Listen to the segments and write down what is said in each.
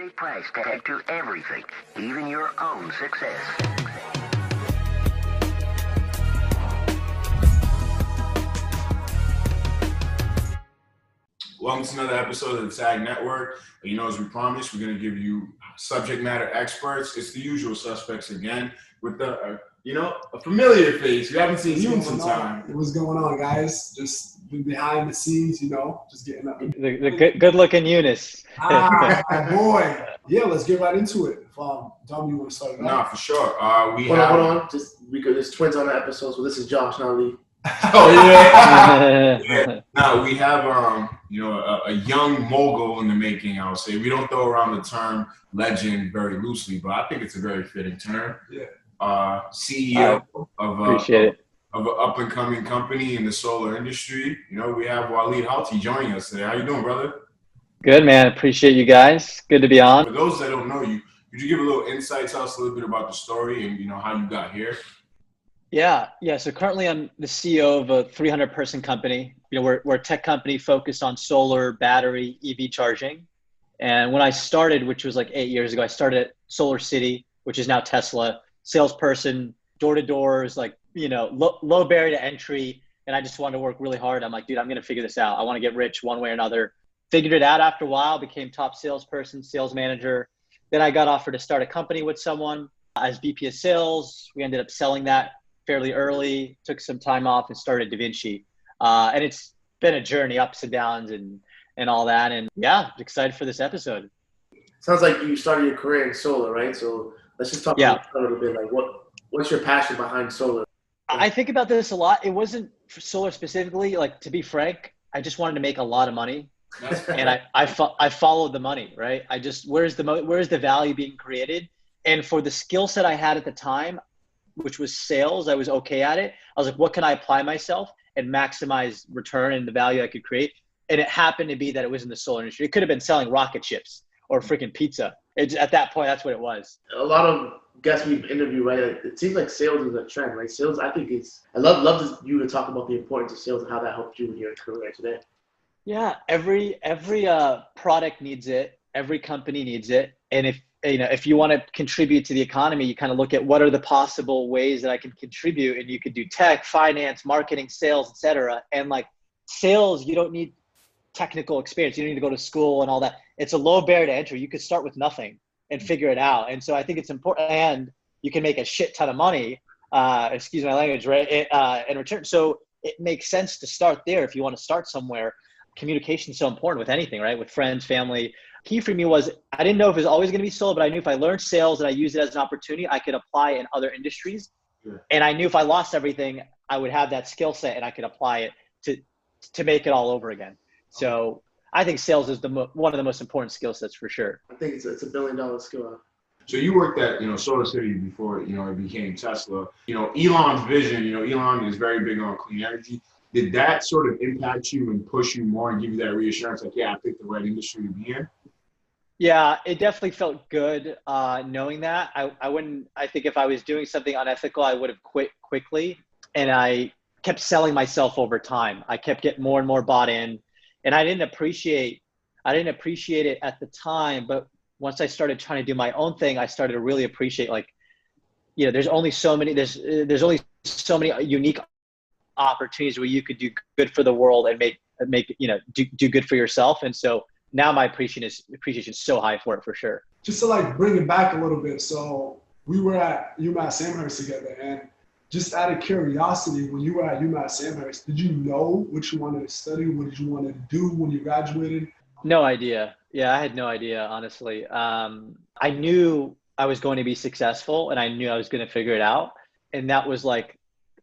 easy price tag to everything, even your own success. Welcome to another episode of the Tag Network. You know, as we promised, we're going to give you subject matter experts. It's the usual suspects again with the, uh, you know, a familiar face. We haven't seen you in some time. What's going on, guys? Just behind the scenes, you know, just getting up. The, the good, good looking Eunice. Ah, boy. Yeah, let's get right into it. If um, Dom, you want to start it Nah, for sure. Uh, we Hold have. on, hold on. Just we could. There's twins on the episode, so this is Josh, not Lee. Oh yeah. yeah. Now we have um, you know, a, a young mogul in the making. I would say we don't throw around the term legend very loosely, but I think it's a very fitting term. Yeah. Uh, CEO of a, of an up and coming company in the solar industry. You know, we have Walid Halty joining us today. How you doing, brother? Good man. Appreciate you guys. Good to be on. For those that don't know you, could you give a little insight, tell us a little bit about the story and you know how you got here? Yeah, yeah. So currently, I'm the CEO of a 300 person company. You know, we're we're a tech company focused on solar, battery, EV charging. And when I started, which was like eight years ago, I started at Solar City, which is now Tesla. Salesperson, door to doors, like you know, low, low barrier to entry. And I just wanted to work really hard. I'm like, dude, I'm gonna figure this out. I want to get rich one way or another. Figured it out after a while. Became top salesperson, sales manager. Then I got offered to start a company with someone as VP of sales. We ended up selling that fairly early. Took some time off and started Dvinci. Uh, and it's been a journey, ups and downs, and and all that. And yeah, excited for this episode. Sounds like you started your career in solar, right? So let's just talk Yeah. about that a little bit. Like, what what's your passion behind solar? I think about this a lot. It wasn't for solar specifically. Like to be frank, I just wanted to make a lot of money, and I I, fo- I followed the money. Right. I just where's the mo- where's the value being created, and for the skill set I had at the time, which was sales, I was okay at it. I was like, what can I apply myself and maximize return and the value I could create? And it happened to be that it was in the solar industry. It could have been selling rocket ships or freaking pizza. It, at that point, that's what it was. a lot of guests we've interviewed, right? It seems like sales is a trend, right? Sales, I think it's. I love love you to talk about the importance of sales and how that helped you in your career today. Yeah, every every uh, product needs it. Every company needs it. And if you know if you want to contribute to the economy, you kind of look at what are the possible ways that I can contribute. And you could do tech, finance, marketing, sales, etc. And like sales, you don't need technical experience. You don't need to go to school and all that. It's a low barrier to entry. You could start with nothing and figure it out. And so I think it's important. And you can make a shit ton of money. Uh, excuse my language, right? It, uh, in return, so it makes sense to start there if you want to start somewhere communication is so important with anything, right? With friends, family. Key for me was I didn't know if it was always going to be solo, but I knew if I learned sales and I used it as an opportunity, I could apply in other industries. Yeah. And I knew if I lost everything, I would have that skill set and I could apply it to to make it all over again. So I think sales is the mo- one of the most important skill sets for sure. I think it's a, it's a billion dollar skill. So you worked at you know Solar City before you know it became Tesla. You know Elon's vision. You know Elon is very big on clean energy. Did that sort of impact you and push you more and give you that reassurance, like yeah, I picked the right industry to be in? Yeah, it definitely felt good uh, knowing that. I, I wouldn't, I think if I was doing something unethical, I would have quit quickly. And I kept selling myself over time. I kept getting more and more bought in. And I didn't appreciate, I didn't appreciate it at the time. But once I started trying to do my own thing, I started to really appreciate like, you know, there's only so many, there's, there's only so many unique opportunities where you could do good for the world and make, make, you know, do, do good for yourself. And so now my appreciation is appreciation is so high for it for sure. Just to like bring it back a little bit. So we were at UMass Amherst together, and just out of curiosity, when you were at UMass Amherst, did you know what you wanted to study? What did you want to do when you graduated? No idea. Yeah, I had no idea honestly. Um, I knew I was going to be successful, and I knew I was going to figure it out, and that was like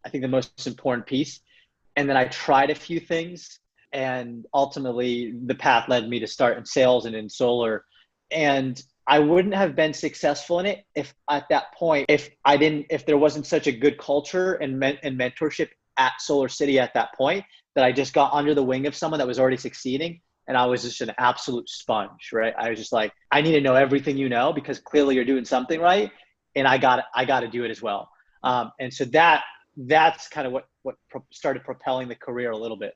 I think the most important piece. And then I tried a few things, and ultimately the path led me to start in sales and in solar. And I wouldn't have been successful in it if at that point, if I didn't, if there wasn't such a good culture and, men- and mentorship at Solar City at that point, that I just got under the wing of someone that was already succeeding. And I was just an absolute sponge, right? I was just like, I need to know everything you know because clearly you're doing something right. And I got, I got to do it as well. Um, and so that, that's kind of what, what pro- started propelling the career a little bit.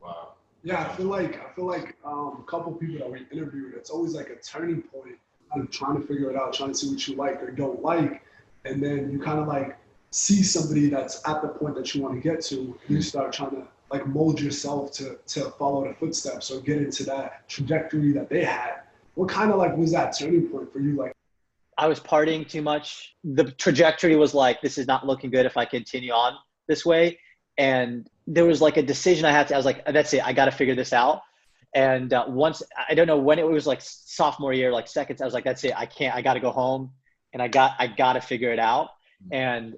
Wow. Yeah, I feel like I feel like um, a couple people that we interviewed, it's always like a turning point kind of trying to figure it out, trying to see what you like or don't like, and then you kind of like see somebody that's at the point that you want to get to, you start trying to like mold yourself to to follow the footsteps or get into that trajectory that they had. What kind of like was that turning point for you? Like, I was partying too much. The trajectory was like, this is not looking good if I continue on this way. And there was like a decision I had to, I was like, that's it. I got to figure this out. And uh, once, I don't know when it was like sophomore year, like seconds, I was like, that's it. I can't, I got to go home and I got, I got to figure it out. And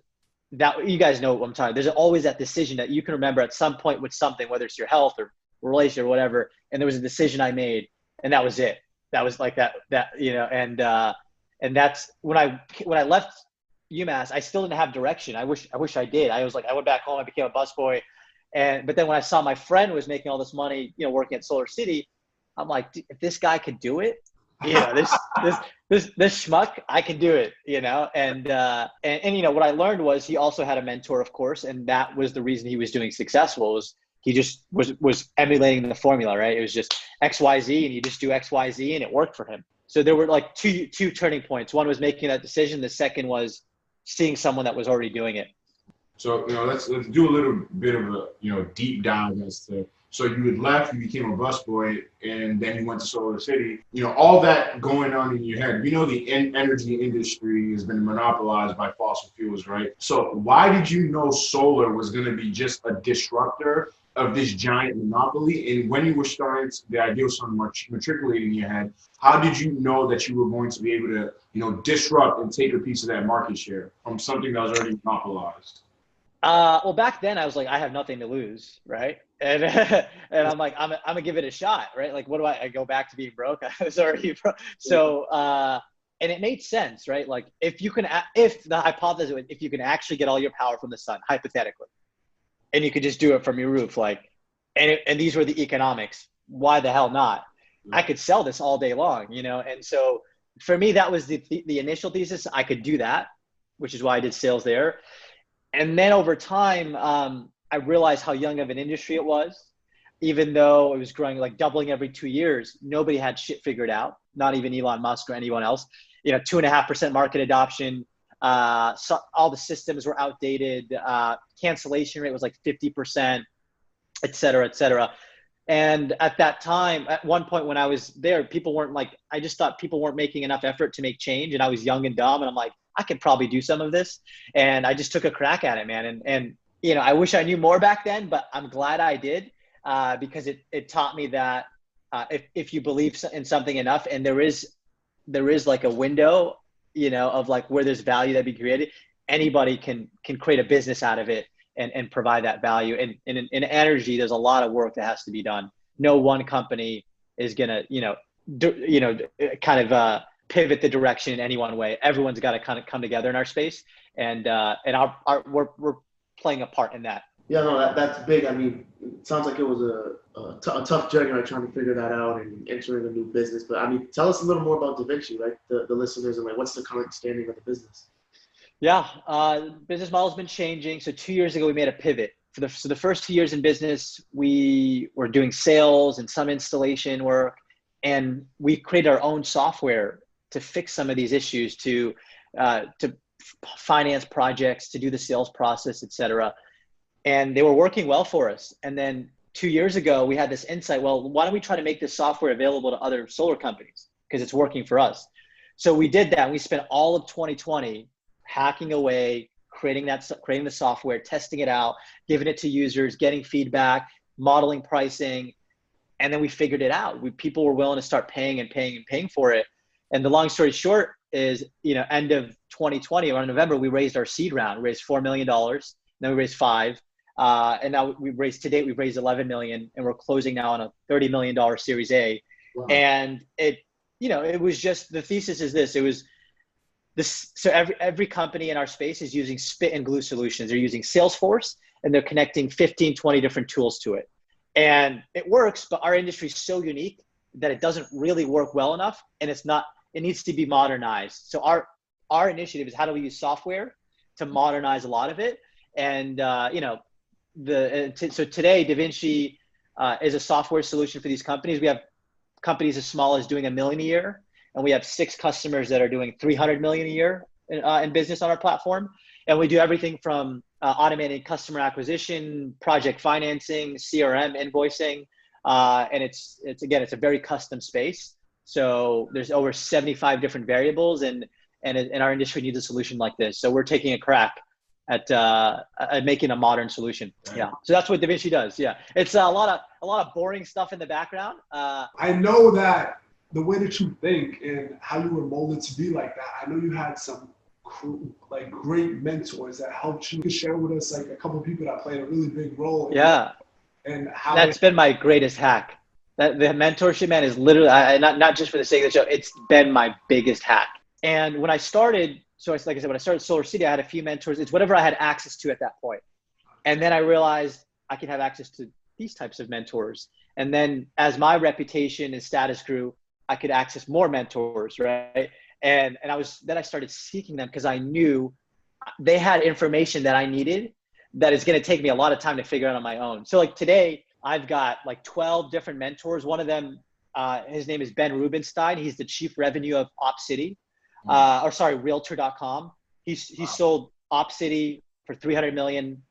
that, you guys know what I'm talking There's always that decision that you can remember at some point with something, whether it's your health or relationship or whatever. And there was a decision I made and that was it. That was like that, that, you know, and, uh, and that's when I, when I left UMass, I still didn't have direction. I wish I wish I did. I was like, I went back home, I became a busboy, and but then when I saw my friend was making all this money, you know, working at Solar City, I'm like, if this guy could do it, you know, this this this this schmuck, I can do it, you know. And uh, and and you know what I learned was he also had a mentor, of course, and that was the reason he was doing successful. Was he just was was emulating the formula, right? It was just X Y Z, and you just do X Y Z, and it worked for him. So there were like two two turning points. One was making that decision. The second was seeing someone that was already doing it. So you know, let's let's do a little bit of a you know deep dive as to. So you had left, you became a busboy, and then you went to Solar City. You know, all that going on in your head. We know the en- energy industry has been monopolized by fossil fuels, right? So why did you know solar was going to be just a disruptor of this giant monopoly? And when you were starting, to, the idea started matriculating in your head, how did you know that you were going to be able to, you know, disrupt and take a piece of that market share from something that was already monopolized? Uh, well, back then I was like, I have nothing to lose, right? And and I'm like, I'm, I'm gonna give it a shot, right? Like, what do I, I go back to being broke? I was already broke. So, uh, and it made sense, right? Like, if you can, if the hypothesis, if you can actually get all your power from the sun, hypothetically, and you could just do it from your roof like and it, and these were the economics why the hell not i could sell this all day long you know and so for me that was the, the, the initial thesis i could do that which is why i did sales there and then over time um, i realized how young of an industry it was even though it was growing like doubling every two years nobody had shit figured out not even elon musk or anyone else you know two and a half percent market adoption uh, so all the systems were outdated. Uh, cancellation rate was like 50%, et cetera, et cetera. And at that time, at one point when I was there, people weren't like, I just thought people weren't making enough effort to make change. And I was young and dumb. And I'm like, I could probably do some of this. And I just took a crack at it, man. And, and you know, I wish I knew more back then, but I'm glad I did uh, because it, it taught me that uh, if, if you believe in something enough and there is, there is like a window you know, of like where there's value that be created, anybody can can create a business out of it and, and provide that value. And, and in, in energy, there's a lot of work that has to be done. No one company is gonna, you know, do, you know, kind of uh, pivot the direction in any one way. Everyone's got to kind of come together in our space, and uh, and our, our we're we're playing a part in that. Yeah, no, that, that's big. I mean, it sounds like it was a, a, t- a tough journey, right, trying to figure that out and entering a new business. But I mean, tell us a little more about Dvinci, right, the, the listeners, and like what's the current standing of the business? Yeah, uh, business model's been changing. So two years ago, we made a pivot. For the, so the first two years in business, we were doing sales and some installation work, and we created our own software to fix some of these issues, to uh, to finance projects, to do the sales process, et cetera and they were working well for us. And then two years ago, we had this insight. Well, why don't we try to make this software available to other solar companies because it's working for us? So we did that. We spent all of 2020 hacking away, creating that, creating the software, testing it out, giving it to users, getting feedback, modeling pricing, and then we figured it out. We, people were willing to start paying and paying and paying for it. And the long story short is, you know, end of 2020 around November, we raised our seed round, raised four million dollars. Then we raised five. Uh, and now we've raised to date, we've raised 11 million and we're closing now on a $30 million series A. Wow. And it, you know, it was just, the thesis is this, it was this. So every, every company in our space is using spit and glue solutions. They're using Salesforce and they're connecting 15, 20 different tools to it. And it works, but our industry is so unique that it doesn't really work well enough. And it's not, it needs to be modernized. So our, our initiative is how do we use software to modernize a lot of it? And, uh, you know, the uh, t- so today Dvinci uh, is a software solution for these companies. We have companies as small as doing a million a year and we have six customers that are doing 300 million a year in, uh, in business on our platform. And we do everything from uh, automated customer acquisition, project financing, CRM, invoicing, uh, and it's it's again it's a very custom space. So there's over 75 different variables, and and and our industry needs a solution like this. So we're taking a crack at uh, at making a modern solution. Yeah. So that's what Dvinci does. Yeah. It's a lot of a lot of boring stuff in the background. Uh, I know that the way that you think and how you were molded to be like that. I know you had some like great mentors that helped you. you share with us like a couple people that played a really big role. Yeah. And how that's been my greatest hack. That the mentorship man is literally I, not not just for the sake of the show. It's been my biggest hack. And when I started, so it's like I said, when I started Solar City, I had a few mentors. It's whatever I had access to at that point. And then I realized I could have access to these types of mentors. And then as my reputation and status grew, I could access more mentors, right? And and I was then I started seeking them because I knew they had information that I needed that is going to take me a lot of time to figure out on my own. So like today, I've got like 12 different mentors. One of them, uh, his name is Ben Rubenstein. He's the chief revenue of OpCity uh, or sorry, Realtor.com. He's he wow. sold OpCity for 300 million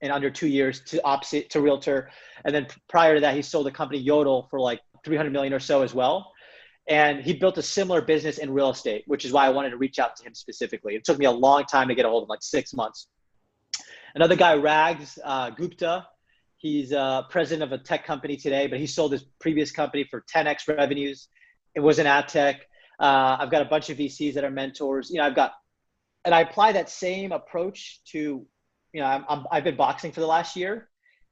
in under two years to OpCity to Realtor, and then prior to that, he sold the company Yodle for like 300 million or so as well. And he built a similar business in real estate, which is why I wanted to reach out to him specifically. It took me a long time to get a hold of him, like six months. Another guy, Rags uh, Gupta, he's uh, president of a tech company today, but he sold his previous company for 10x revenues. It was an ad tech. Uh, I've got a bunch of VCs that are mentors. You know, I've got, and I apply that same approach to, you know, I'm, I'm, I've been boxing for the last year,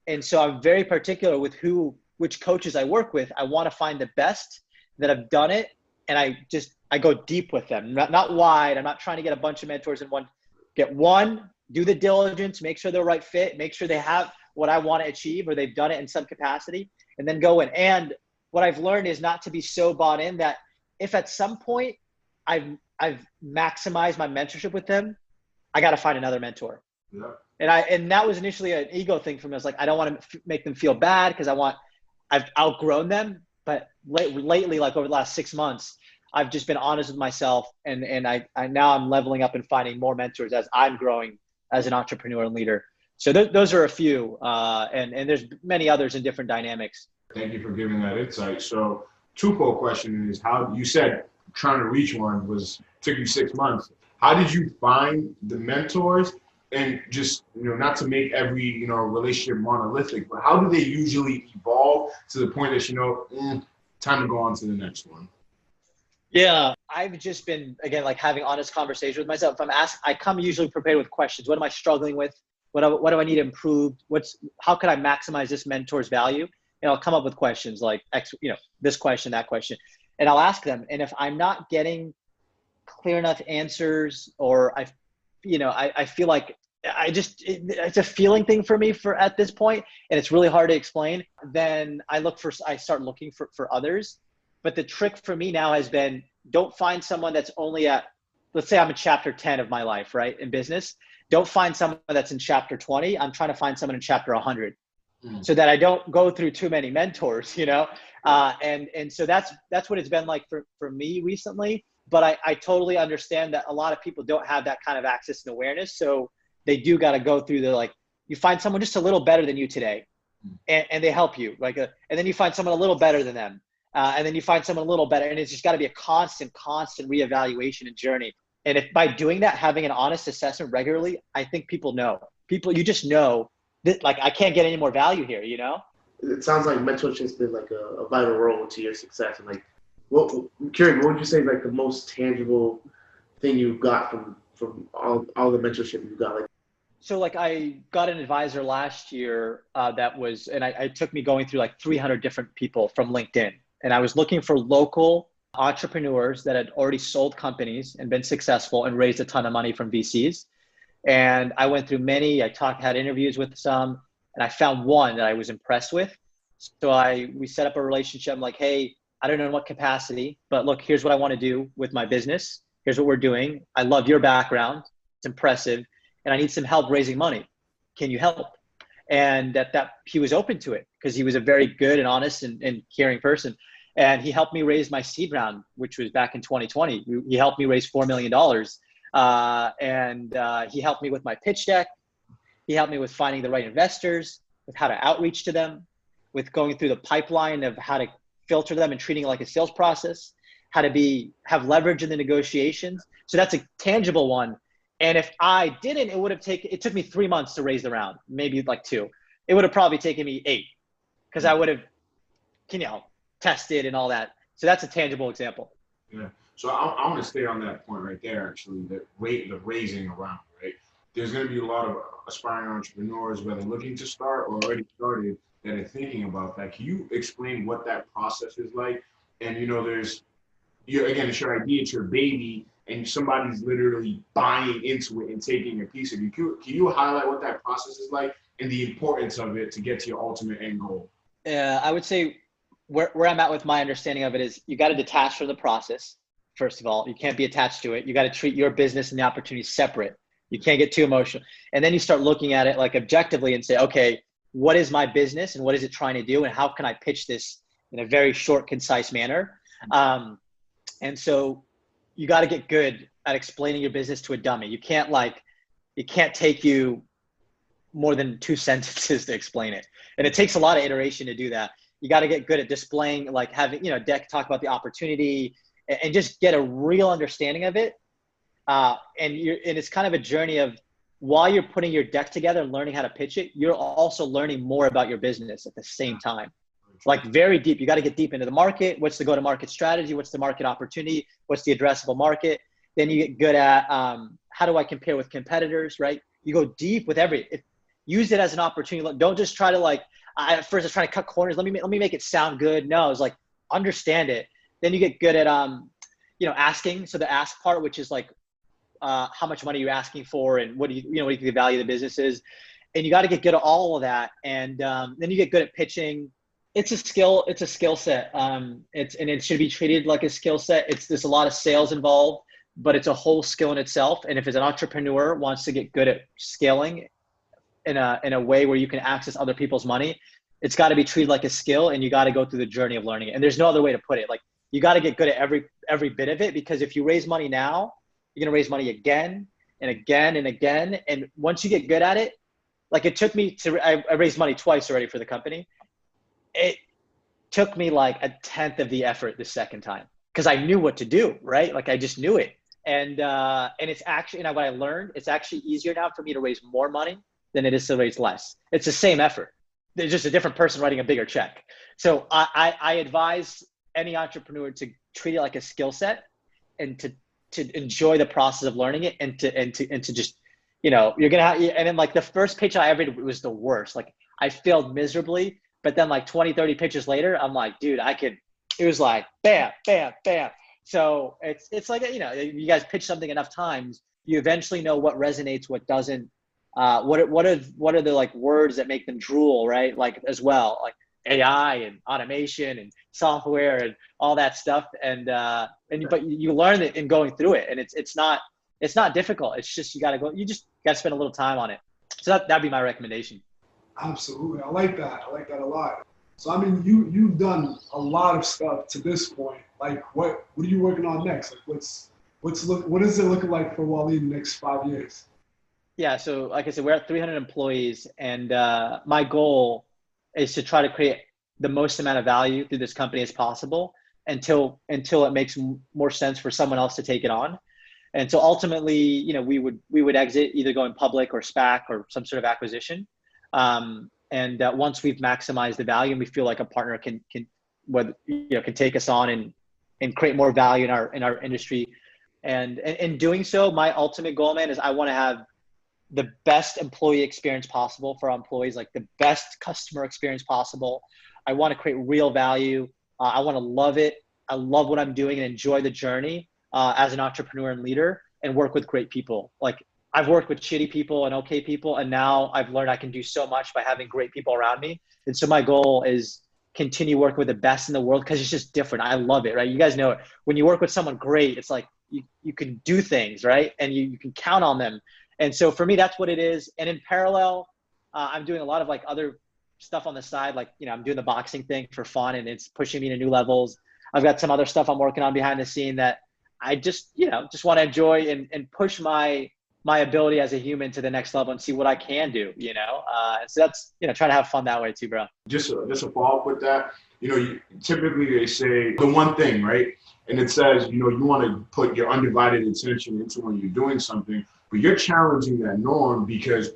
and so I'm very particular with who, which coaches I work with. I want to find the best that have done it, and I just I go deep with them, not not wide. I'm not trying to get a bunch of mentors in one. Get one, do the diligence, make sure they're right fit, make sure they have what I want to achieve or they've done it in some capacity, and then go in. And what I've learned is not to be so bought in that if at some point I've I've maximized my mentorship with them, I got to find another mentor. Yeah. And I and that was initially an ego thing for me. I was like, I don't want to f- make them feel bad because I want I've outgrown them. But late, lately, like over the last six months, I've just been honest with myself, and and I, I now I'm leveling up and finding more mentors as I'm growing as an entrepreneur and leader. So th- those are a few, uh, and and there's many others in different dynamics. Thank you for giving that insight. So twofold question is how you said trying to reach one was took you six months. How did you find the mentors? And just you know, not to make every you know relationship monolithic, but how do they usually evolve to the point that you know, mm, time to go on to the next one? Yeah, I've just been again like having honest conversation with myself. If I'm asked, I come usually prepared with questions. What am I struggling with? What do, what do I need improved? What's how can I maximize this mentor's value? and I'll come up with questions like X, you know, this question, that question, and I'll ask them. And if I'm not getting clear enough answers, or I, you know, I, I feel like I just it, it's a feeling thing for me for at this point, and it's really hard to explain. Then I look for I start looking for for others. But the trick for me now has been don't find someone that's only at let's say I'm in chapter 10 of my life, right, in business. Don't find someone that's in chapter 20. I'm trying to find someone in chapter 100 mm. so that I don't go through too many mentors, you know? Uh, and, and so that's, that's what it's been like for, for me recently. But I, I totally understand that a lot of people don't have that kind of access and awareness. So they do got to go through the, like, you find someone just a little better than you today mm. and, and they help you like, a, uh, and then you find someone a little better than them. Uh, and then you find someone a little better and it's just got to be a constant constant reevaluation and journey and if by doing that having an honest assessment regularly i think people know people you just know that like I can't get any more value here, you know? It sounds like mentorship's been like a, a vital role to your success. And like, what I'm curious, what would you say like the most tangible thing you got from from all all the mentorship you got? Like, so like I got an advisor last year uh, that was, and I, it took me going through like 300 different people from LinkedIn, and I was looking for local entrepreneurs that had already sold companies and been successful and raised a ton of money from VCs and I went through many. I talked, had interviews with some, and I found one that I was impressed with. So I we set up a relationship. I'm like, hey, I don't know in what capacity, but look, here's what I want to do with my business. Here's what we're doing. I love your background. It's impressive, and I need some help raising money. Can you help? And that that he was open to it because he was a very good and honest and, and caring person. And he helped me raise my seed round, which was back in 2020. He helped me raise four million dollars, uh, and uh, he helped me with my pitch deck. He helped me with finding the right investors, with how to outreach to them, with going through the pipeline of how to filter them and treating it like a sales process, how to be have leverage in the negotiations. So that's a tangible one. And if I didn't, it would have taken it took me three months to raise the round, maybe like two. It would have probably taken me eight because I would have, can you know, tested and all that. So that's a tangible example. Yeah. So I, I want to stay on that point right there. Actually, the rate, the raising around, right? There's going to be a lot of aspiring entrepreneurs, whether looking to start or already started, that are thinking about that. Can you explain what that process is like? And you know, there's you again, it's your idea, it's your baby, and somebody's literally buying into it and taking a piece of you. Can, can you highlight what that process is like and the importance of it to get to your ultimate end goal? Uh, I would say where, where I'm at with my understanding of it is you got to detach from the process. First of all, you can't be attached to it. You got to treat your business and the opportunity separate. You can't get too emotional. And then you start looking at it like objectively and say, okay, what is my business and what is it trying to do? And how can I pitch this in a very short, concise manner? Um, and so you got to get good at explaining your business to a dummy. You can't like, it can't take you more than two sentences to explain it. And it takes a lot of iteration to do that. You got to get good at displaying, like having, you know, deck talk about the opportunity and, and just get a real understanding of it. Uh, and you're, and it's kind of a journey of while you're putting your deck together and learning how to pitch it, you're also learning more about your business at the same time like very deep. You got to get deep into the market. What's the go to market strategy? What's the market opportunity? What's the addressable market? Then you get good at um, how do I compare with competitors, right? You go deep with every, use it as an opportunity. Don't just try to like, I, at first I was trying to cut corners. Let me, let me make it sound good. No, it's like, understand it. Then you get good at, um, you know, asking. So the ask part, which is like, uh, how much money are you asking for and what do you, you know, what do you think the value of the business is? And you got to get good at all of that. And um, then you get good at pitching, it's a skill it's a skill set um, it's and it should be treated like a skill set it's there's a lot of sales involved but it's a whole skill in itself and if it's an entrepreneur wants to get good at scaling in a in a way where you can access other people's money it's got to be treated like a skill and you got to go through the journey of learning it and there's no other way to put it like you got to get good at every every bit of it because if you raise money now you're to raise money again and again and again and once you get good at it like it took me to I, I raised money twice already for the company it took me like a tenth of the effort the second time because I knew what to do, right? Like I just knew it. And uh, and it's actually, you know, what I learned, it's actually easier now for me to raise more money than it is to raise less. It's the same effort. There's just a different person writing a bigger check. So I, I, I advise any entrepreneur to treat it like a skill set and to to enjoy the process of learning it and to and to and to just you know you're gonna have and then like the first pitch I ever did was the worst. Like I failed miserably but then like 20, 30 pitches later, I'm like, dude, I could, it was like bam, bam, bam. So it's, it's like, you know, you guys pitch something enough times, you eventually know what resonates, what doesn't, uh, what, what are, what are the like words that make them drool, right? Like as well, like AI and automation and software and all that stuff. And, uh, and, but you learn it in going through it and it's, it's not, it's not difficult. It's just, you got to go, you just got to spend a little time on it. So that, that'd be my recommendation. Absolutely, I like that. I like that a lot. So I mean, you you've done a lot of stuff to this point. Like, what what are you working on next? Like, what's what's look what is it looking like for Walid in the next five years? Yeah, so like I said, we're at 300 employees, and uh, my goal is to try to create the most amount of value through this company as possible until until it makes more sense for someone else to take it on. And so ultimately, you know, we would we would exit either going public or SPAC or some sort of acquisition. Um, and uh, once we've maximized the value and we feel like a partner can can what you know can take us on and and create more value in our in our industry and in doing so my ultimate goal man is i want to have the best employee experience possible for our employees like the best customer experience possible i want to create real value uh, i want to love it i love what i'm doing and enjoy the journey uh, as an entrepreneur and leader and work with great people like I've worked with shitty people and okay people, and now I've learned I can do so much by having great people around me. And so my goal is continue working with the best in the world because it's just different. I love it, right? You guys know it. When you work with someone great, it's like you, you can do things, right? And you, you can count on them. And so for me, that's what it is. And in parallel, uh, I'm doing a lot of like other stuff on the side. Like, you know, I'm doing the boxing thing for fun and it's pushing me to new levels. I've got some other stuff I'm working on behind the scene that I just, you know, just want to enjoy and, and push my my ability as a human to the next level and see what I can do, you know. Uh, so that's you know trying to have fun that way too, bro. Just just a follow up with that. You know, you, typically they say the one thing, right? And it says, you know, you want to put your undivided attention into when you're doing something, but you're challenging that norm because,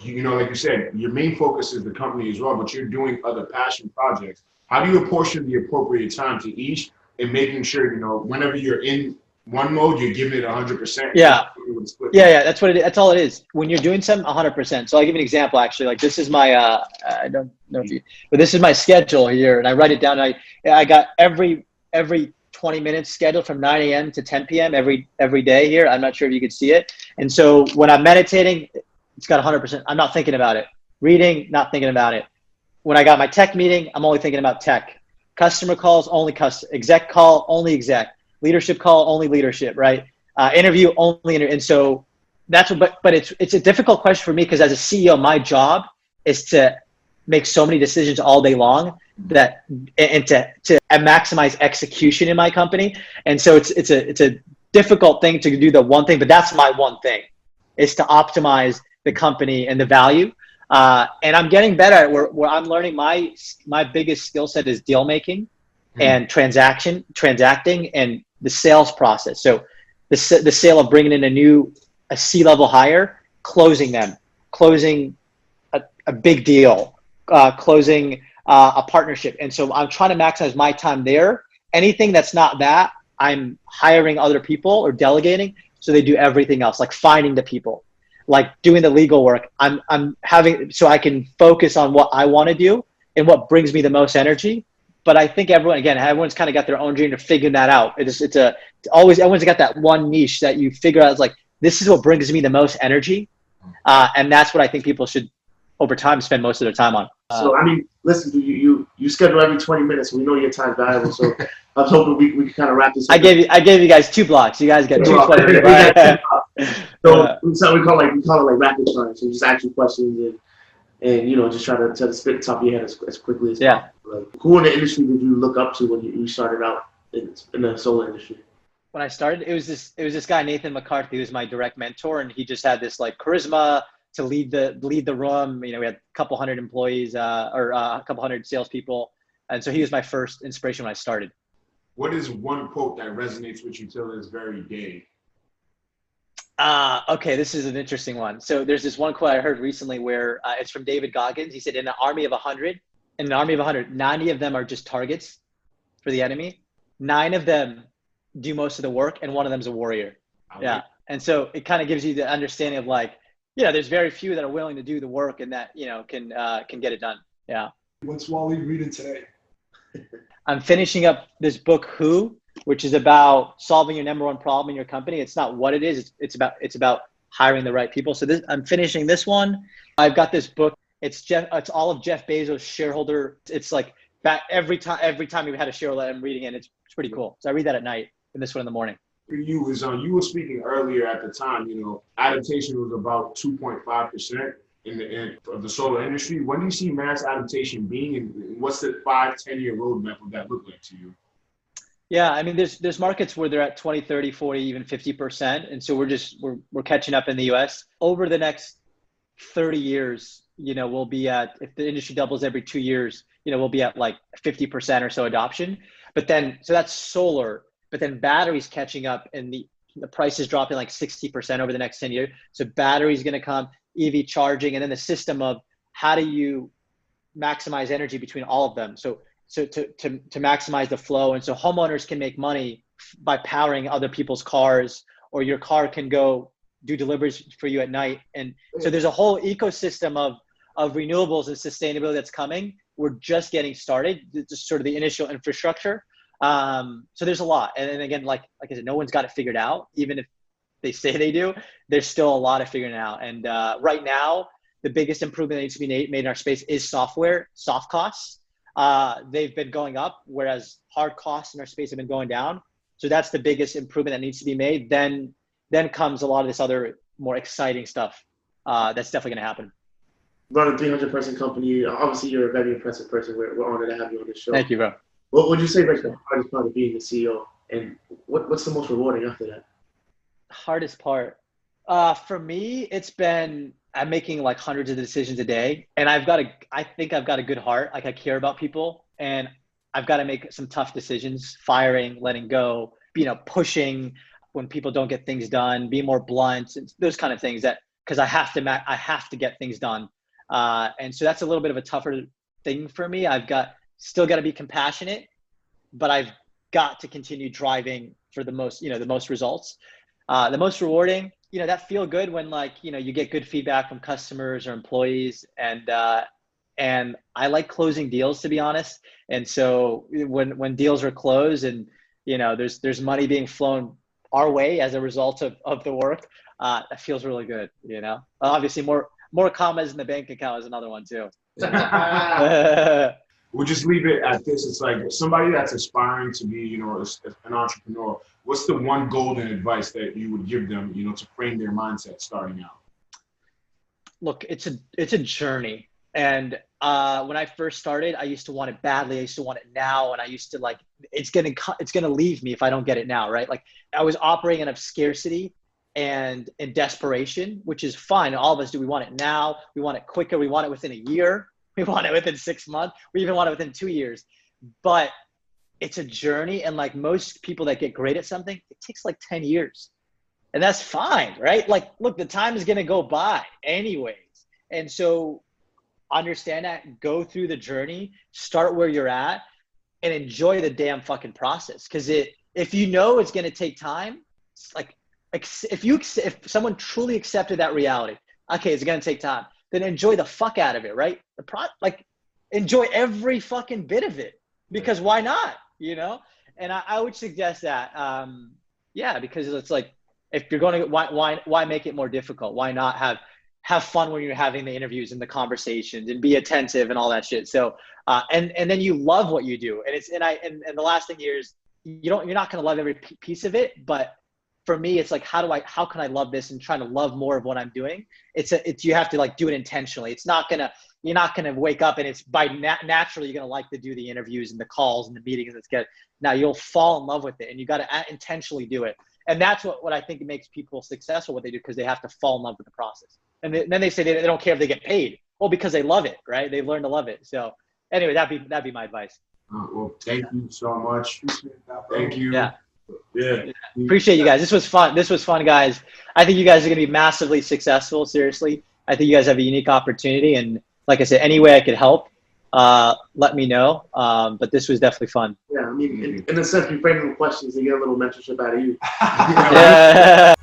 you know, like you said, your main focus is the company as well, but you're doing other passion projects. How do you apportion the appropriate time to each and making sure, you know, whenever you're in one mode, you're giving it 100%? Yeah. Yeah, yeah, that's what it is. That's all it is. When you're doing something 100%. So I'll give you an example actually. Like this is my, uh, I don't know if you, but this is my schedule here and I write it down. I, I got every, every 20 minutes scheduled from 9 a.m. to 10 p.m. every, every day here. I'm not sure if you could see it. And so when I'm meditating, it's got 100%. I'm not thinking about it. Reading, not thinking about it. When I got my tech meeting, I'm only thinking about tech. Customer calls, only customer. Exec call, only exec. Leadership call, only leadership, right? uh, interview only inter- and so that's what but but it's it's a difficult question for me because as a ceo my job is to make so many decisions all day long that and to to maximize execution in my company. And so it's it's a it's a difficult thing to do the one thing but that's my one thing is to optimize the company and the value. Uh, and i'm getting better at where, where i'm learning my my biggest skill set is deal making mm-hmm. and transaction transacting and the sales process. So the, the sale of bringing in a new a C level hire, closing them, closing a, a big deal, uh, closing uh, a partnership. And so I'm trying to maximize my time there. Anything that's not that, I'm hiring other people or delegating so they do everything else, like finding the people, like doing the legal work. I'm I'm having so I can focus on what I want to do and what brings me the most energy but I think everyone, again, everyone's kind of got their own dream to figure that out. It's, it's a it's always everyone's got that one niche that you figure out. It's like this is what brings me the most energy, uh, and that's what I think people should over time spend most of their time on. Uh, so I mean, listen, you you you schedule every twenty minutes. We know your time's valuable, so I was hoping we, we could kind of wrap this. I gave you I gave you guys two blocks. You guys got two. so, so we call it like we call it like rapid fire. So just ask you questions and and you know just try to, try to spit the top of your head as, as quickly as yeah. possible. Like, who in the industry did you look up to when you, you started out in, in the solar industry? When I started, it was this it was this guy Nathan McCarthy, who was my direct mentor, and he just had this like charisma to lead the lead the room. You know, we had a couple hundred employees uh, or uh, a couple hundred salespeople, and so he was my first inspiration when I started. What is one quote that resonates with you till this very day? Uh, okay, this is an interesting one. So there's this one quote I heard recently where uh, it's from David Goggins. He said, "In an army of 100, in an army of 100, 90 of them are just targets for the enemy. Nine of them do most of the work, and one of them is a warrior." Like yeah, and so it kind of gives you the understanding of like, know, there's very few that are willing to do the work and that you know can uh, can get it done. Yeah. What's Wally reading today? I'm finishing up this book, Who, which is about solving your number one problem in your company. It's not what it is. It's, it's about it's about hiring the right people. So this, I'm finishing this one. I've got this book. It's Jeff. It's all of Jeff Bezos' shareholder. It's like back every time. Every time we've had a shareholder, I'm reading it. It's, it's pretty cool. So I read that at night and this one in the morning. You is on. Uh, you were speaking earlier at the time. You know, adaptation was about 2.5 percent in the in, of the solar industry. When do you see mass adaptation being, and what's the five, 10 year roadmap of that look like to you? Yeah, I mean, there's there's markets where they're at 20, 30, 40, even 50%. And so we're just we're we're catching up in the US. Over the next 30 years, you know, we'll be at if the industry doubles every two years, you know, we'll be at like 50% or so adoption. But then so that's solar, but then batteries catching up and the the price is dropping like 60% over the next 10 years. So batteries gonna come, EV charging, and then the system of how do you maximize energy between all of them. So so to, to, to maximize the flow. And so homeowners can make money by powering other people's cars, or your car can go do deliveries for you at night. And so there's a whole ecosystem of, of renewables and sustainability that's coming. We're just getting started, just sort of the initial infrastructure. Um, so there's a lot. And then again, like, like I said, no one's got it figured out, even if they say they do, there's still a lot of figuring out. And uh, right now, the biggest improvement that needs to be made in our space is software, soft costs uh, they've been going up, whereas hard costs in our space have been going down. So that's the biggest improvement that needs to be made. Then, then comes a lot of this other more exciting stuff. Uh, that's definitely going to happen. Run a 300 person company. Obviously, you're a very impressive person. We're, we're honored to have you on the show. Thank you, bro. What would you say like the hardest part of being the CEO, and what, what's the most rewarding after that? hardest part. Uh, for me it's been i'm making like hundreds of decisions a day and i've got a i think i've got a good heart like i care about people and i've got to make some tough decisions firing letting go you know pushing when people don't get things done be more blunt those kind of things that because i have to i have to get things done. Uh, and so that's a little bit of a tougher thing for me. I've got still got to be compassionate but i've got to continue driving for the most you know the most results uh, the most rewarding, you know, that feel good when like you know you get good feedback from customers or employees, and uh, and I like closing deals to be honest. And so when when deals are closed and you know there's there's money being flown our way as a result of, of the work, uh, that feels really good. You know, obviously more more commas in the bank account is another one too. we'll just leave it at this. It's like somebody that's aspiring to be, you know, an entrepreneur. What's the one golden advice that you would give them, you know, to frame their mindset starting out? Look, it's a it's a journey, and uh, when I first started, I used to want it badly. I used to want it now, and I used to like it's gonna it's gonna leave me if I don't get it now, right? Like I was operating out of scarcity and in desperation, which is fine. All of us do. We want it now. We want it quicker. We want it within a year we want it within six months. We even want it within two years. But it's a journey. And like most people that get great at something, it takes like 10 years. And that's fine, right? Like, look, the time is going to go by anyways. And so understand that, go through the journey, start where you're at, and enjoy the damn fucking process. Because it, if you know it's going to take time, like, if you if someone truly accepted that reality, okay, it's going to take time then enjoy the fuck out of it, right? The pro like enjoy every fucking bit of it because why not? You know? And I, I would suggest that, um, yeah, because it's like if you're going to why why why make it more difficult? Why not have have fun when you're having the interviews and the conversations and be attentive and all that shit. So uh, and and then you love what you do. And it's and I and, and the last thing here is you don't you're not going to love every piece of it, but for me it's like how do i how can i love this and trying to love more of what i'm doing? It's a, it's you have to like do it intentionally. It's not gonna you're not gonna wake up and it's by nat- naturally you're gonna like to do the interviews and the calls and the meetings and it's good now you'll fall in love with it and you got to intentionally do it. And that's what, what i think makes people successful what they do because they have to fall in love with the process. And they, then they say they, they don't care if they get paid. Well because they love it right? They learn to love it. So anyway that'd be that'd be my advice. Uh, well thank you so much. Thank you. Yeah yeah. Appreciate you guys. This was fun. This was fun, guys. I think you guys are going to be massively successful. Seriously, I think you guys have a unique opportunity, and like I said, any way I could help, uh, let me know. Um, but this was definitely fun. Yeah, I mean, in, in a sense, we frame the questions and get a little mentorship out of you. yeah.